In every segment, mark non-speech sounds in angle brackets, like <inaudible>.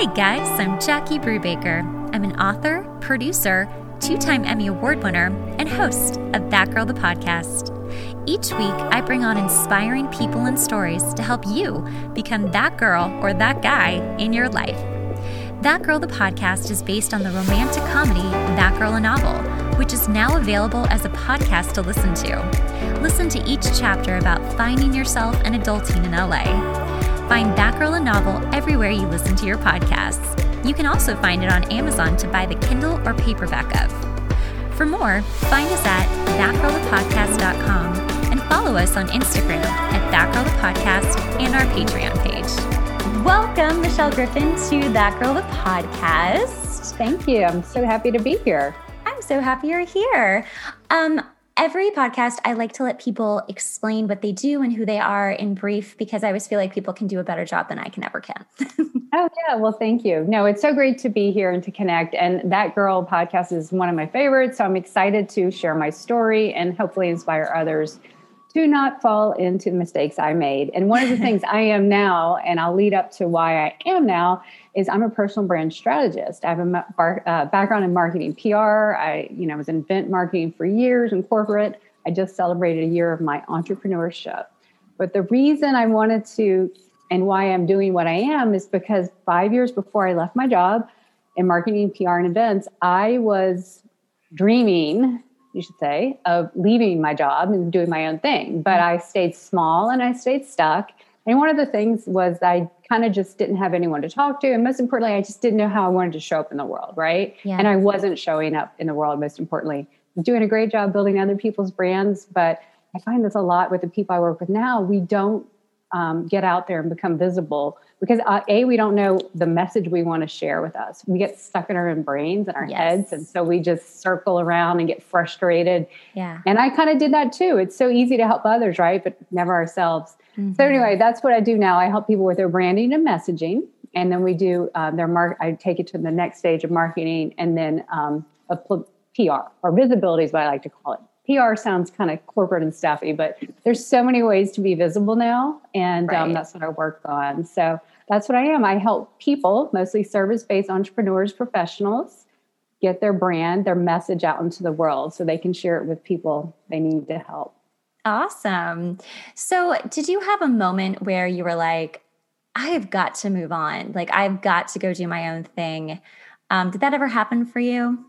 Hey guys, I'm Jackie Brubaker. I'm an author, producer, two time Emmy Award winner, and host of That Girl the Podcast. Each week, I bring on inspiring people and stories to help you become that girl or that guy in your life. That Girl the Podcast is based on the romantic comedy That Girl a Novel, which is now available as a podcast to listen to. Listen to each chapter about finding yourself and adulting in LA. Find That Girl a Novel everywhere you listen to your podcasts. You can also find it on Amazon to buy the Kindle or paperback of. For more, find us at thatgirlthepodcast.com and follow us on Instagram at thatgirlthepodcast and our Patreon page. Welcome, Michelle Griffin, to That Girl the Podcast. Thank you. I'm so happy to be here. I'm so happy you're here. Um, every podcast, I like to let people explain what they do and who they are in brief because I always feel like people can do a better job than I can ever can. <laughs> oh, yeah. Well, thank you. No, it's so great to be here and to connect. And That Girl podcast is one of my favorites. So I'm excited to share my story and hopefully inspire others to not fall into the mistakes I made. And one of the things I am now, and I'll lead up to why I am now, is I'm a personal brand strategist. I have a uh, background in marketing PR. I, you know, was in event marketing for years in corporate. I just celebrated a year of my entrepreneurship. But the reason I wanted to and why I'm doing what I am is because five years before I left my job in marketing, PR, and events, I was dreaming you should say, of leaving my job and doing my own thing. But I stayed small and I stayed stuck. And one of the things was I kind of just didn't have anyone to talk to. And most importantly, I just didn't know how I wanted to show up in the world, right? Yeah. And I wasn't showing up in the world, most importantly. I'm doing a great job building other people's brands, but I find this a lot with the people I work with now. We don't um, get out there and become visible because uh, a we don't know the message we want to share with us we get stuck in our own brains and our yes. heads and so we just circle around and get frustrated yeah and i kind of did that too it's so easy to help others right but never ourselves mm-hmm. so anyway that's what i do now i help people with their branding and messaging and then we do um, their mark i take it to the next stage of marketing and then um, a pl- pr or visibility is what i like to call it PR sounds kind of corporate and stuffy, but there's so many ways to be visible now, and um, right. um, that's what I work on. So that's what I am. I help people, mostly service based entrepreneurs, professionals, get their brand, their message out into the world so they can share it with people they need to help. Awesome. So, did you have a moment where you were like, I have got to move on? Like, I've got to go do my own thing. Um, did that ever happen for you?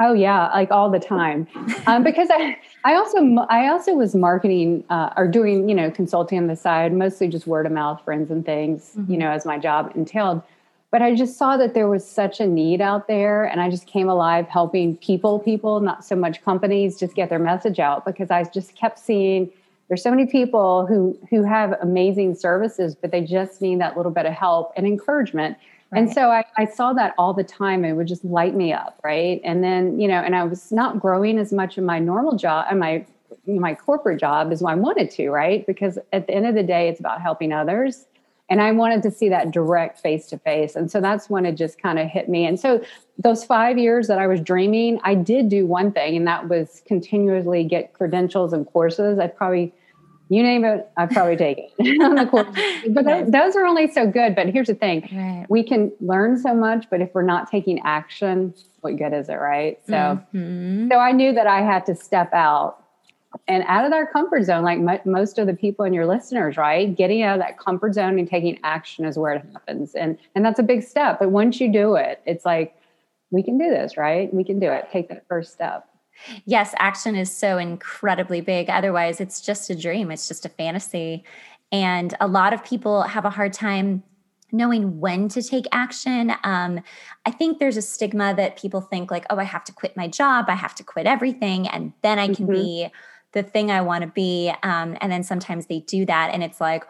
Oh yeah, like all the time, um, because I I also I also was marketing uh, or doing you know consulting on the side, mostly just word of mouth, friends and things, mm-hmm. you know, as my job entailed. But I just saw that there was such a need out there, and I just came alive helping people, people, not so much companies, just get their message out because I just kept seeing there's so many people who who have amazing services, but they just need that little bit of help and encouragement. Right. And so I, I, saw that all the time. It would just light me up, right? And then, you know, and I was not growing as much in my normal job and my my corporate job as I wanted to, right? Because at the end of the day, it's about helping others. And I wanted to see that direct face to face. And so that's when it just kind of hit me. And so those five years that I was dreaming, I did do one thing, and that was continuously get credentials and courses. I probably you name it, I've probably <laughs> the course. <laughs> But those, those, are only so good. But here's the thing right. we can learn so much, but if we're not taking action, what good is it, right? So, mm-hmm. so I knew that I had to step out and out of their comfort zone, like m- most of the people in your listeners, right? Getting out of that comfort zone and taking action is where it happens. And, and that's a big step. But once you do it, it's like, we can do this, right? We can do it. Take that first step. Yes, action is so incredibly big. Otherwise, it's just a dream, it's just a fantasy. And a lot of people have a hard time knowing when to take action. Um, I think there's a stigma that people think, like, oh, I have to quit my job, I have to quit everything, and then I can mm-hmm. be the thing I want to be. Um, and then sometimes they do that, and it's like,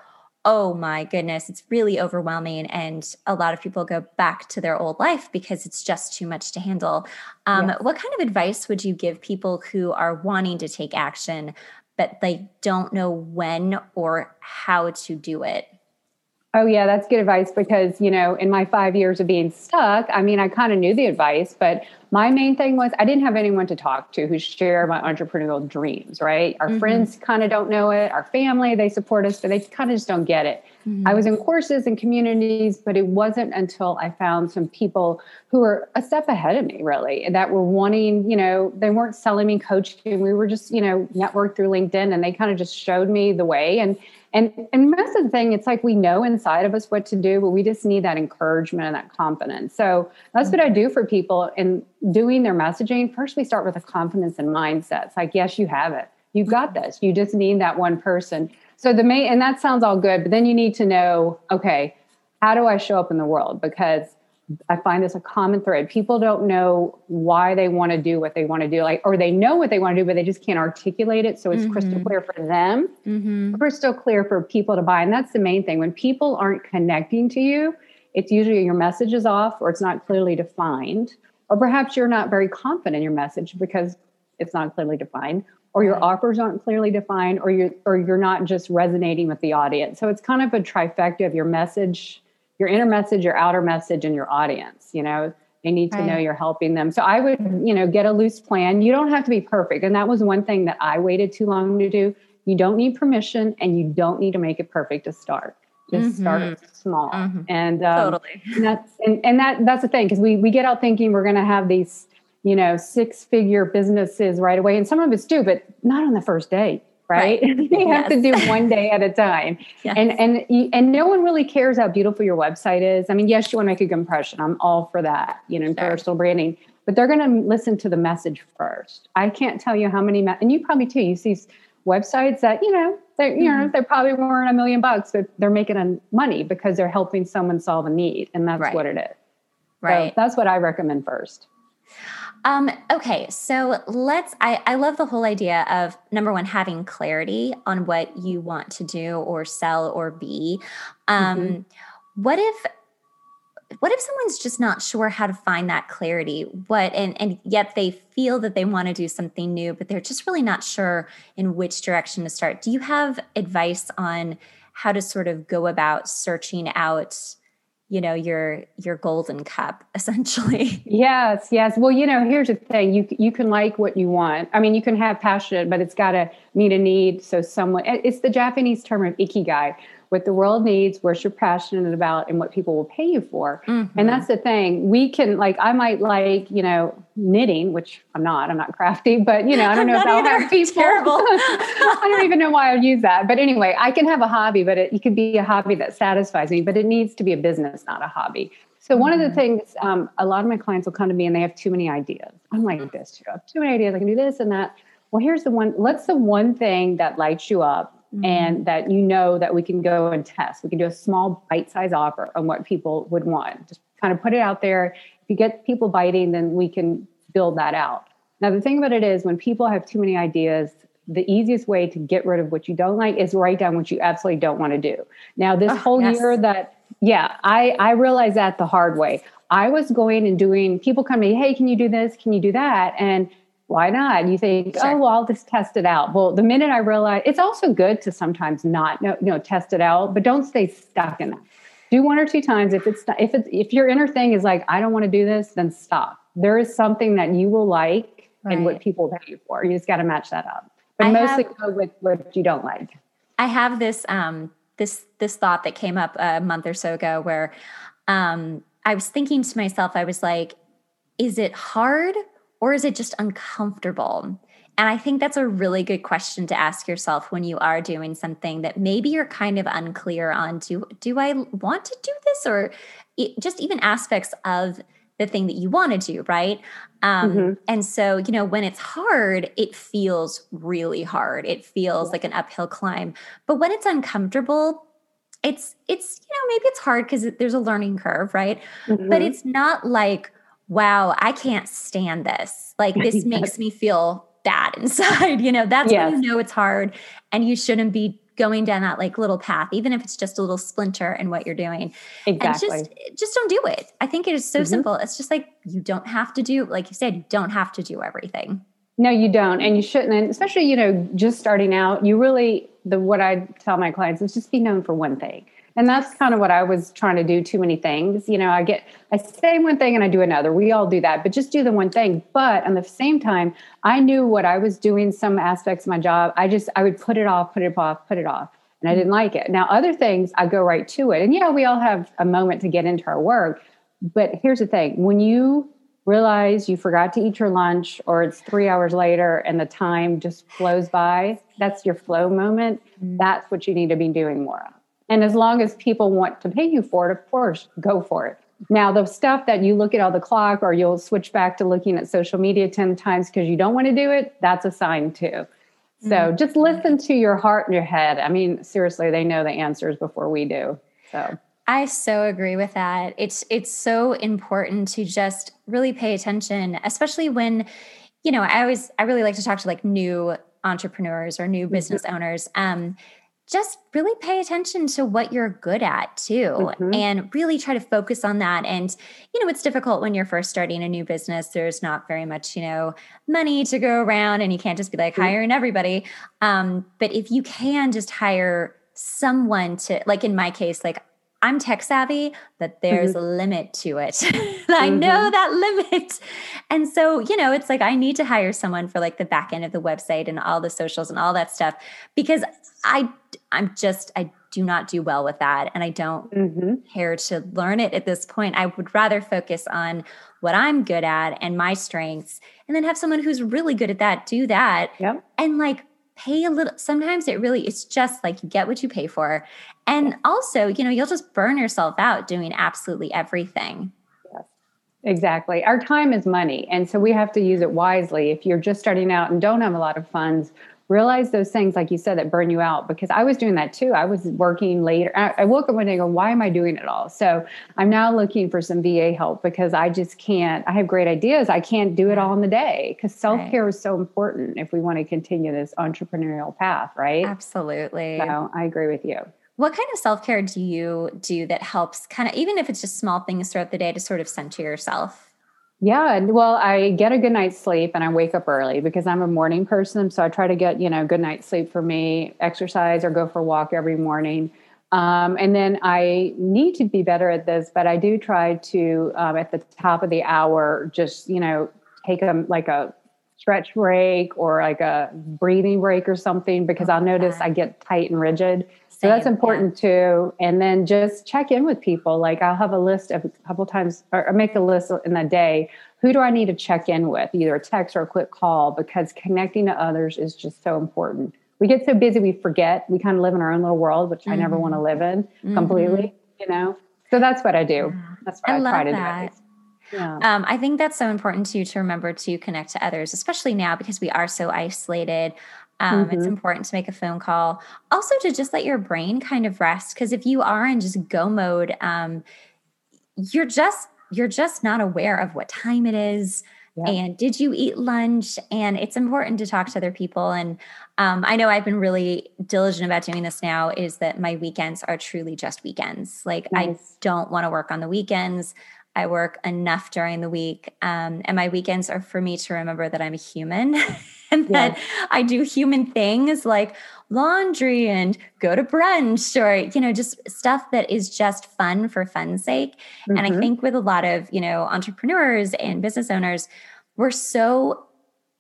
oh my goodness, it's really overwhelming. And a lot of people go back to their old life because it's just too much to handle. Um, yes. What kind of advice would you give people who are wanting to take action, but they don't know when or how to do it? Oh yeah, that's good advice because, you know, in my 5 years of being stuck, I mean, I kind of knew the advice, but my main thing was I didn't have anyone to talk to who share my entrepreneurial dreams, right? Our mm-hmm. friends kind of don't know it, our family, they support us, but they kind of just don't get it. Mm-hmm. I was in courses and communities, but it wasn't until I found some people who were a step ahead of me, really, that were wanting, you know, they weren't selling me coaching. We were just, you know, networked through LinkedIn and they kind of just showed me the way. And and and most of the thing, it's like we know inside of us what to do, but we just need that encouragement and that confidence. So that's what I do for people in doing their messaging. First, we start with a confidence and mindset. It's like, yes, you have it. You've got this. You just need that one person. So the main and that sounds all good, but then you need to know, okay, how do I show up in the world? Because I find this a common thread. People don't know why they want to do what they want to do, like, or they know what they want to do, but they just can't articulate it. So it's mm-hmm. crystal clear for them, mm-hmm. crystal clear for people to buy. And that's the main thing. When people aren't connecting to you, it's usually your message is off or it's not clearly defined, or perhaps you're not very confident in your message because it's not clearly defined, or your offers aren't clearly defined, or you're or you're not just resonating with the audience. So it's kind of a trifecta of your message your inner message, your outer message, and your audience. You know, they need to right. know you're helping them. So I would, you know, get a loose plan. You don't have to be perfect. And that was one thing that I waited too long to do. You don't need permission and you don't need to make it perfect to start. Just mm-hmm. start small. Mm-hmm. And um, totally. <laughs> And that's and, and that that's the thing, because we we get out thinking we're gonna have these, you know, six figure businesses right away. And some of us do, but not on the first day right? right. <laughs> you yes. have to do <laughs> one day at a time. Yes. And and and no one really cares how beautiful your website is. I mean, yes, you want to make a good impression. I'm all for that, you know, sure. personal branding. But they're going to listen to the message first. I can't tell you how many, and you probably too. You see websites that you know they you mm-hmm. know they probably weren't a million bucks, but they're making money because they're helping someone solve a need, and that's right. what it is. Right. So that's what I recommend first. Um, okay, so let's. I, I love the whole idea of number one, having clarity on what you want to do or sell or be. Um, mm-hmm. What if what if someone's just not sure how to find that clarity what and and yet they feel that they want to do something new but they're just really not sure in which direction to start do you have advice on how to sort of go about searching out you know your your golden cup <laughs> essentially. Yes yes. Well you know here's the thing. You you can like what you want. I mean you can have passion but it's got to meet a need. So someone it's the japanese term of ikigai what the world needs, what you're passionate about, and what people will pay you for. Mm-hmm. And that's the thing. We can like I might like, you know, knitting, which I'm not, I'm not crafty, but you know, I don't <laughs> know if I'll have people. Terrible. <laughs> I don't even know why I would use that. But anyway, I can have a hobby, but it, it could be a hobby that satisfies me, but it needs to be a business, not a hobby. So one mm-hmm. of the mm-hmm. things, um, a lot of my clients will come to me and they have too many ideas. I'm like this too. I have too many ideas. I can do this and that. Well, here's the one. What's the one thing that lights you up mm-hmm. and that you know that we can go and test. We can do a small bite size offer on what people would want. Just kind of put it out there. If you get people biting, then we can build that out. Now, the thing about it is, when people have too many ideas, the easiest way to get rid of what you don't like is write down what you absolutely don't want to do. Now, this oh, whole yes. year that, yeah, I, I realized that the hard way. I was going and doing, people come to me, hey, can you do this? Can you do that? And why not? You think, sure. oh, well, I'll just test it out. Well, the minute I realize it's also good to sometimes not, you know, test it out, but don't stay stuck in that. Do one or two times. If it's if it's if your inner thing is like, I don't want to do this, then stop. There is something that you will like right. and what people pay you for. You just got to match that up. But I mostly have, go with what you don't like. I have this um this this thought that came up a month or so ago where um I was thinking to myself, I was like, is it hard or is it just uncomfortable? And I think that's a really good question to ask yourself when you are doing something that maybe you're kind of unclear on. Do do I want to do this, or just even aspects of the thing that you want to do, right? Um, mm-hmm. And so, you know, when it's hard, it feels really hard. It feels yeah. like an uphill climb. But when it's uncomfortable, it's it's you know maybe it's hard because there's a learning curve, right? Mm-hmm. But it's not like wow, I can't stand this. Like <laughs> this makes me feel bad <laughs> inside. You know, that's yes. when you know it's hard and you shouldn't be going down that like little path, even if it's just a little splinter in what you're doing. Exactly. And just just don't do it. I think it is so mm-hmm. simple. It's just like you don't have to do, like you said, you don't have to do everything. No, you don't. And you shouldn't. And especially, you know, just starting out, you really the what I tell my clients is just be known for one thing. And that's kind of what I was trying to do too many things. You know, I get, I say one thing and I do another. We all do that, but just do the one thing. But at the same time, I knew what I was doing, some aspects of my job. I just, I would put it off, put it off, put it off. And I didn't like it. Now, other things, I go right to it. And yeah, we all have a moment to get into our work. But here's the thing when you realize you forgot to eat your lunch or it's three hours later and the time just flows by, that's your flow moment. Mm-hmm. That's what you need to be doing more of. And as long as people want to pay you for it, of course, go for it. Now, the stuff that you look at all the clock or you'll switch back to looking at social media 10 times because you don't want to do it, that's a sign too. So mm-hmm. just listen to your heart and your head. I mean, seriously, they know the answers before we do. So I so agree with that. It's it's so important to just really pay attention, especially when, you know, I always I really like to talk to like new entrepreneurs or new mm-hmm. business mm-hmm. owners. Um, just really pay attention to what you're good at too mm-hmm. and really try to focus on that and you know it's difficult when you're first starting a new business there's not very much you know money to go around and you can't just be like mm-hmm. hiring everybody um, but if you can just hire someone to like in my case like I'm tech savvy, but there's mm-hmm. a limit to it. <laughs> I know mm-hmm. that limit. And so, you know, it's like I need to hire someone for like the back end of the website and all the socials and all that stuff because I I'm just I do not do well with that and I don't mm-hmm. care to learn it at this point. I would rather focus on what I'm good at and my strengths and then have someone who's really good at that do that. Yep. And like pay a little sometimes it really it's just like you get what you pay for. And also you know you'll just burn yourself out doing absolutely everything. Yes. Exactly. Our time is money. And so we have to use it wisely. If you're just starting out and don't have a lot of funds realize those things, like you said, that burn you out because I was doing that too. I was working later. I, woke up one day and go, why am I doing it all? So I'm now looking for some VA help because I just can't, I have great ideas. I can't do it all in the day because self care right. is so important if we want to continue this entrepreneurial path, right? Absolutely. So I agree with you. What kind of self care do you do that helps kind of, even if it's just small things throughout the day to sort of center yourself? Yeah, well, I get a good night's sleep and I wake up early because I'm a morning person. So I try to get, you know, good night's sleep for me, exercise or go for a walk every morning. Um, and then I need to be better at this, but I do try to, um, at the top of the hour, just, you know, take a like a stretch break or like a breathing break or something because I'll notice I get tight and rigid. So that's important yeah. too. And then just check in with people. Like I'll have a list of a couple times or make a list in a day. Who do I need to check in with? Either a text or a quick call because connecting to others is just so important. We get so busy we forget. We kind of live in our own little world, which mm-hmm. I never want to live in mm-hmm. completely, you know. So that's what I do. That's what I, I try to that. do. Yeah. Um, I think that's so important too to remember to connect to others, especially now because we are so isolated. Um, mm-hmm. It's important to make a phone call. Also, to just let your brain kind of rest because if you are in just go mode, um, you're just you're just not aware of what time it is. And did you eat lunch? And it's important to talk to other people. And um, I know I've been really diligent about doing this now. Is that my weekends are truly just weekends? Like nice. I don't want to work on the weekends. I work enough during the week. Um, and my weekends are for me to remember that I'm a human <laughs> and that I do human things like laundry and go to brunch or, you know, just stuff that is just fun for fun's sake. Mm-hmm. And I mm-hmm. think with a lot of, you know, entrepreneurs and business owners, we're so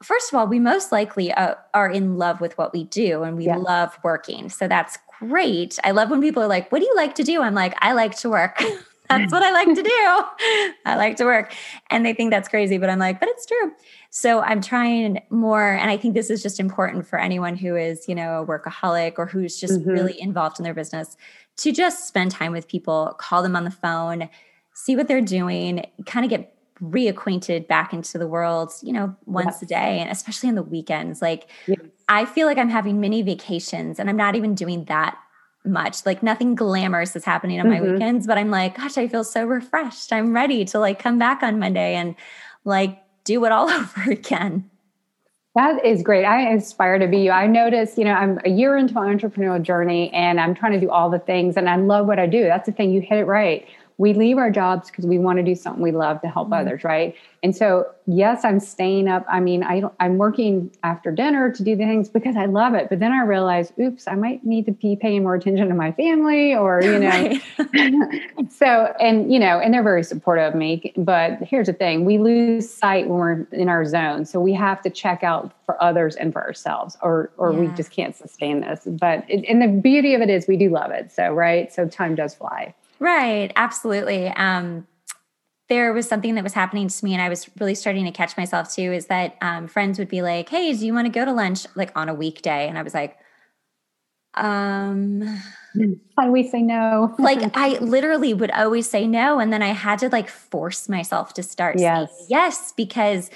first of all, we most likely uh, are in love with what we do and we yeah. love working. So that's great. I love when people are like, What do you like to do? I'm like, I like to work. <laughs> that's what I like to do. I like to work. And they think that's crazy, but I'm like, but it's true. So I'm trying more. And I think this is just important for anyone who is, you know, a workaholic or who's just mm-hmm. really involved in their business to just spend time with people, call them on the phone, see what they're doing, kind of get reacquainted back into the world, you know, once yes. a day and especially on the weekends. Like yes. I feel like I'm having mini vacations and I'm not even doing that much. Like nothing glamorous is happening on mm-hmm. my weekends, but I'm like, gosh, I feel so refreshed. I'm ready to like come back on Monday and like do it all <laughs> over again. That is great. I aspire to be you. I notice, you know, I'm a year into my entrepreneurial journey and I'm trying to do all the things and I love what I do. That's the thing. You hit it right. We leave our jobs because we want to do something we love to help mm-hmm. others, right? And so, yes, I'm staying up. I mean, I I'm working after dinner to do the things because I love it. But then I realize, oops, I might need to be paying more attention to my family, or you <laughs> know. <laughs> so, and you know, and they're very supportive of me. But here's the thing: we lose sight when we're in our zone. So we have to check out for others and for ourselves, or or yeah. we just can't sustain this. But it, and the beauty of it is, we do love it. So right, so time does fly. Right, absolutely. Um, there was something that was happening to me and I was really starting to catch myself too is that um, friends would be like, Hey, do you want to go to lunch like on a weekday? And I was like, um, how do we say no? like I literally would always say no. And then I had to like force myself to start yes. saying yes because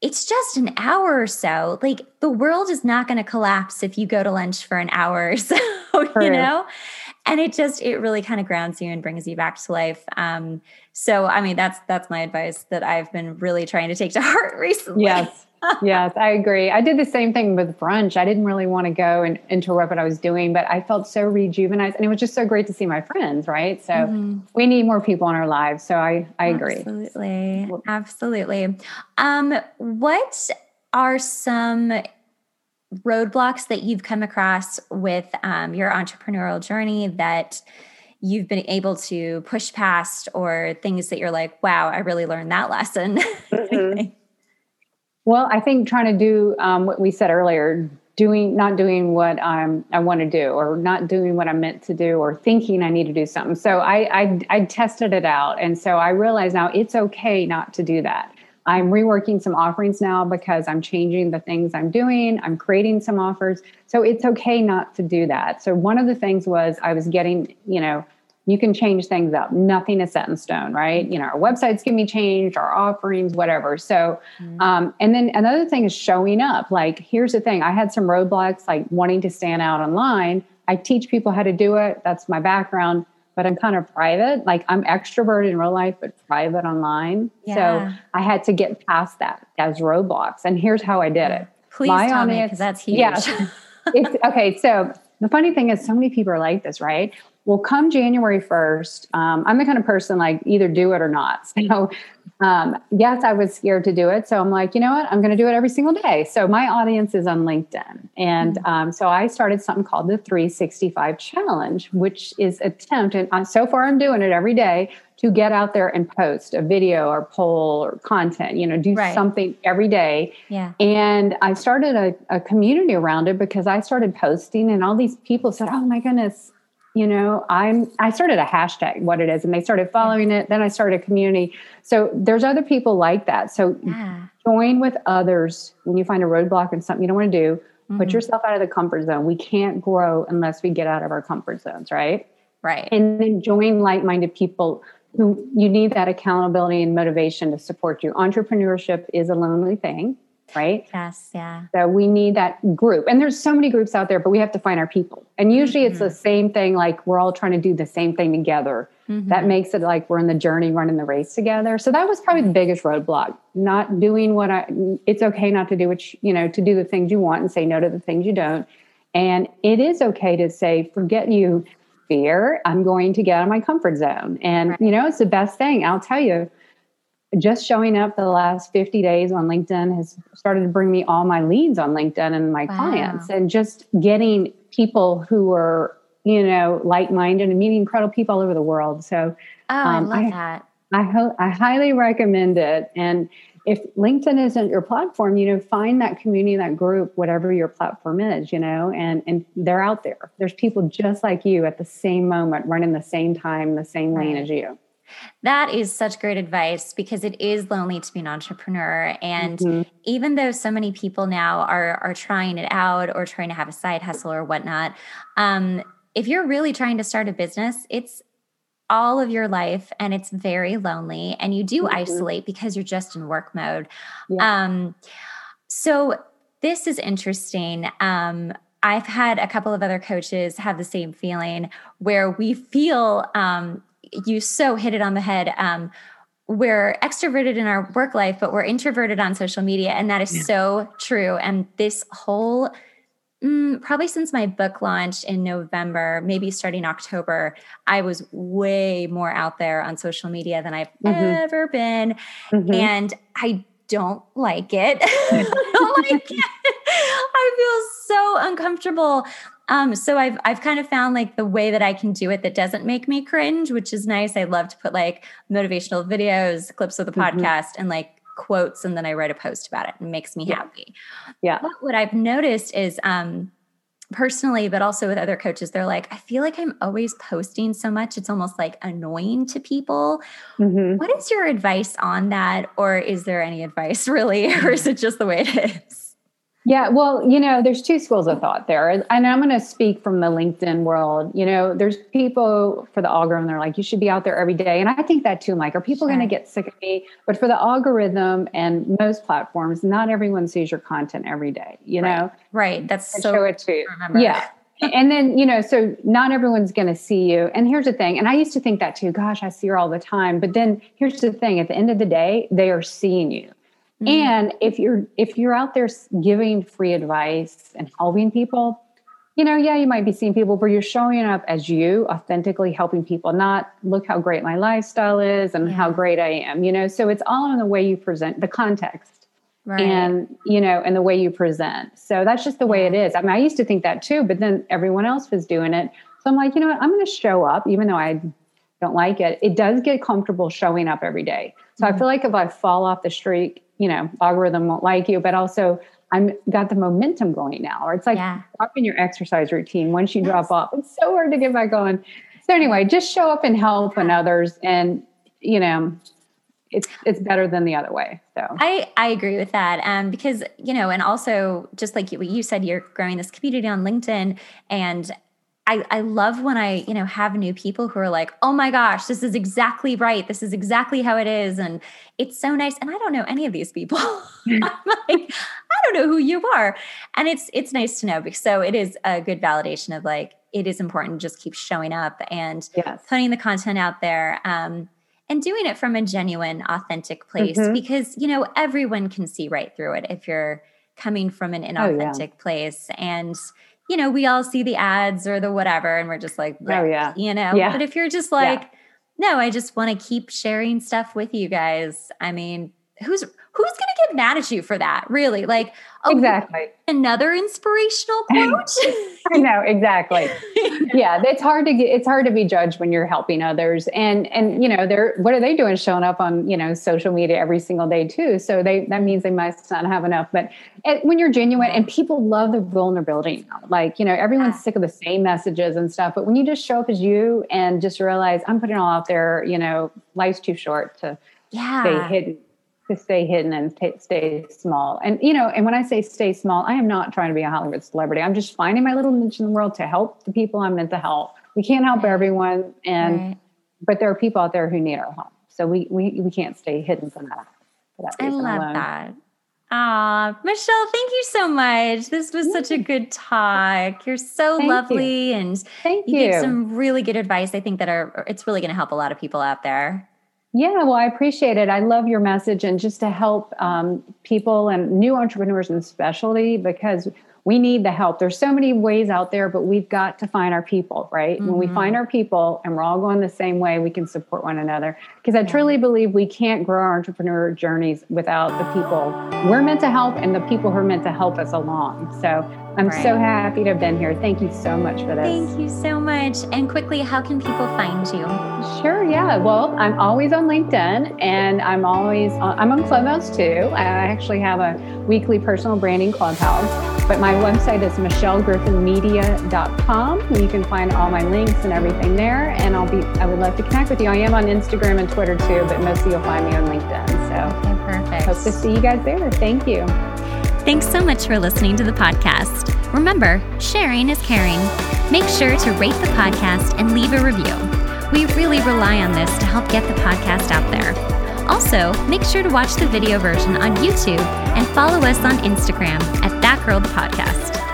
it's just an hour or so. Like the world is not going to collapse if you go to lunch for an hour or <laughs> so, you know? And it just it really kind of grounds you and brings you back to life. Um, so i mean that's that's my advice that i've been really trying to take to <laughs> heart recently. Yes. Yes i agree. I did the same thing with brunch. I didn't really want to go and interrupt what i was doing but i felt so rejuvenated and it was just so great to see my friends right? So mm-hmm. we need more people in our lives so i i agree. Absolutely. Absolutely. Um what are some roadblocks that you've come across with um, your entrepreneurial journey that you've been able to push past or things that you're like wow i really learned that lesson. Mm-hmm. <laughs> well i think trying to do um, what we said earlier doing not doing what I'm, i want to do or not doing what i'm meant to do or thinking i need to do something. So I, I i tested it out. And so i realize now it's okay not to do that I'm reworking some offerings now because I'm changing the things I'm doing. I'm creating some offers. So it's okay not to do that. So one of the things was I was getting, you know, you can change things up. Nothing is set in stone, right? You know, our websites can be changed, our offerings, whatever. So, mm-hmm. um, and then another thing is showing up. Like, here's the thing I had some roadblocks, like wanting to stand out online. I teach people how to do it. That's my background but I'm kind of private. Like I'm extroverted in real life, but private online. Yeah. So I had to get past that as roadblocks. And here's how I did it. Please My tell audience, me because that's huge. <laughs> Yeah. okay, so the funny thing is, so many people are like this, right? Well, come January 1st, um, I'm the kind of person like either do it or not. <laughs> So um, yes, I was scared to do it. So I'm like, you know what? I'm going to do it every single day. So my audience is on LinkedIn. And mm-hmm. um, so I started something called the 365 Challenge, which is attempt, and so far I'm doing it every day to get out there and post a video or poll or content, you know, do right. something every day. Yeah. And I started a, a community around it because I started posting and all these people said, oh my goodness, you know i'm i started a hashtag what it is and they started following it. Then i started a community. So there's other people like that. So yeah. join with others when you find a roadblock and something you don't want to do mm-hmm. put yourself out of the comfort zone. We can't grow unless we get out of our comfort zones right? Right. And then join like-minded people who you need that accountability and motivation to support you. Entrepreneurship is a lonely thing right? Yes, yeah. So we need that group. And there's so many groups out there, but we have to find our people. And usually mm-hmm. it's the mm-hmm. same thing, like we're all trying to do the same thing together. Mm-hmm. That makes it like we're in the journey running the race together. So that was probably the biggest roadblock. Not doing what I it's okay not to do what you, you know, to do the things you want and say no to the things you don't. And it is okay to say, forget you, fear. I'm going to get out of my comfort zone. And right. you know, it's the best thing. I'll tell you just showing up the last 50 days on LinkedIn has started to bring me all my leads on LinkedIn and my wow. clients and just getting people who are, you know, like-minded and meeting incredible people all over the world. So oh, um, I love I, that. I hope I highly recommend it. And if LinkedIn isn't your platform, you know, find that community, that group, whatever your platform is, you know, and and they're out there. There's people just like you at the same moment, running the same time, the same lane right. as you. That is such great advice because it is lonely to be an entrepreneur. And mm-hmm. even though so many people now are are trying it out or trying to have a side hustle or whatnot, um, if you're really trying to start a business, it's all of your life and it's very lonely and you do mm-hmm. isolate because you're just in work mode. Yeah. Um, so this is interesting. Um, I've had a couple of other coaches have the same feeling where we feel um, you so hit it on the head. Um, we're extroverted in our work life, but we're introverted on social media. And that is yeah. so true. And this whole mm, probably since my book launch in November, maybe starting October, I was way more out there on social media than I've mm-hmm. ever been. Mm-hmm. And I don't like it. <laughs> I <laughs> don't like it. I feel so uncomfortable. Um, so I've I've kind of found like the way that I can do it that doesn't make me cringe, which is nice. I love to put like motivational videos, clips of the mm-hmm. podcast, and like quotes, and then I write a post about it. and makes me yeah. happy. Yeah. But what I've noticed is um, personally, but also with other coaches, they're like, I feel like I'm always posting so much. It's almost like annoying to people. Mm-hmm. What is your advice on that? Or is there any advice <laughs> really? Or is it just the way it is? Yeah, well, you know, there's two schools of thought there. And I'm going to speak from the LinkedIn world. You know, there's people for the algorithm, they're like, you should be out there every day. And I think that too. I'm like, are people sure. going to get sick of me? But for the algorithm and most platforms, not everyone sees your content every day, you right. know? Right. That's so show it to you. Yeah. and then, you know, so not everyone's going to see you. And here's the thing. And I used to think that too. Gosh, I see her all the time. But then here's the thing at the end of the day, they are seeing you. Mm-hmm. And if you're if you're out there giving free advice and helping people, you know, yeah, you might be seeing people, but you're showing up as you, authentically helping people, not look how great my lifestyle is and yeah. how great I am, you know. So it's all in the way you present the context. Right. And you know, and the way you present. So that's just the way it is. I mean, I used to think that too, but then everyone else was doing it. So I'm like, you know what? I'm going to show up, even though I don't like it. It does get comfortable showing up every day. So mm-hmm. I feel like if I fall off the streak you know, algorithm won't like you, but also I'm got the momentum going now. Or it's like yeah. dropping your exercise routine. Once you yes. drop off, it's so hard to get back on. So anyway, just show up and help and others and you know, it's it's better than the other way. So I I agree with that. Um because you know, and also just like what you said, you're growing this community on LinkedIn and I, I love when I, you know, have new people who are like, oh my gosh, this is exactly right. This is exactly how it is. And it's so nice. And I don't know any of these people. <laughs> I'm like, I don't know who you are. And it's it's nice to know because so it is a good validation of like it is important to just keep showing up and yes. putting the content out there. Um, and doing it from a genuine, authentic place mm-hmm. because, you know, everyone can see right through it if you're coming from an inauthentic oh, yeah. place. And you know, we all see the ads or the whatever, and we're just like, oh yeah, you know. Yeah. But if you're just like, yeah. no, I just want to keep sharing stuff with you guys. I mean, who's who's going to get mad at you for that? Really? Like, oh, exactly. Another inspirational <laughs> quote. I know exactly. yeah, it's hard to get. It's hard to be judged when you're helping others, and and you know they're what are they doing? Showing up on you know social media every single day too. So they that means they must not have enough. But it, when you're genuine, and people love the vulnerability now. Like you know everyone's sick of the same messages and stuff. But when you just show up as you and just realize I'm putting it all out there, you know, life's too short to yeah. stay hidden to stay hidden and t- stay small. And you know, and when I say stay small, I am not trying to be a Hollywood celebrity. I'm just finding my little niche in the world to help the people I'm meant to help. We can't help everyone, and right. but there are people out there who need our help. So we we we can't stay hidden from that. That I love alone. that. Ah, Michelle, thank you so much. This was such a good talk. You're so thank lovely, you. and thank you, you give some really good advice. I think that are it's really going to help a lot of people out there. Yeah, well, I appreciate it. I love your message and just to help um, people and new entrepreneurs in specialty because we need the help. There's so many ways out there, but we've got to find our people, right? Mm-hmm. When we find mm-hmm. our people and we're all going the same way, we can support one another. Because I truly believe we can't grow our entrepreneur journeys without the people we're meant to help and the people who are meant to help us along. So I'm right. so happy to have been here. Thank you so much for this. Thank you so much. And quickly, how can people find you? Sure. Yeah. Well, I'm always on LinkedIn and I'm always on, I'm on Clubhouse too. I actually have a weekly personal branding clubhouse. But my website is michellegriffinmedia.com. You can find all my links and everything there. And I'll be I would love to connect with you. I am on Instagram and Twitter too, but mostly you'll find me on LinkedIn. So okay, perfect. Hope to see you guys there. Thank you. Thanks so much for listening to the podcast. Remember, sharing is caring. Make sure to rate the podcast and leave a review. We really rely on this to help get the podcast out there. Also, make sure to watch the video version on YouTube and follow us on Instagram at That Podcast.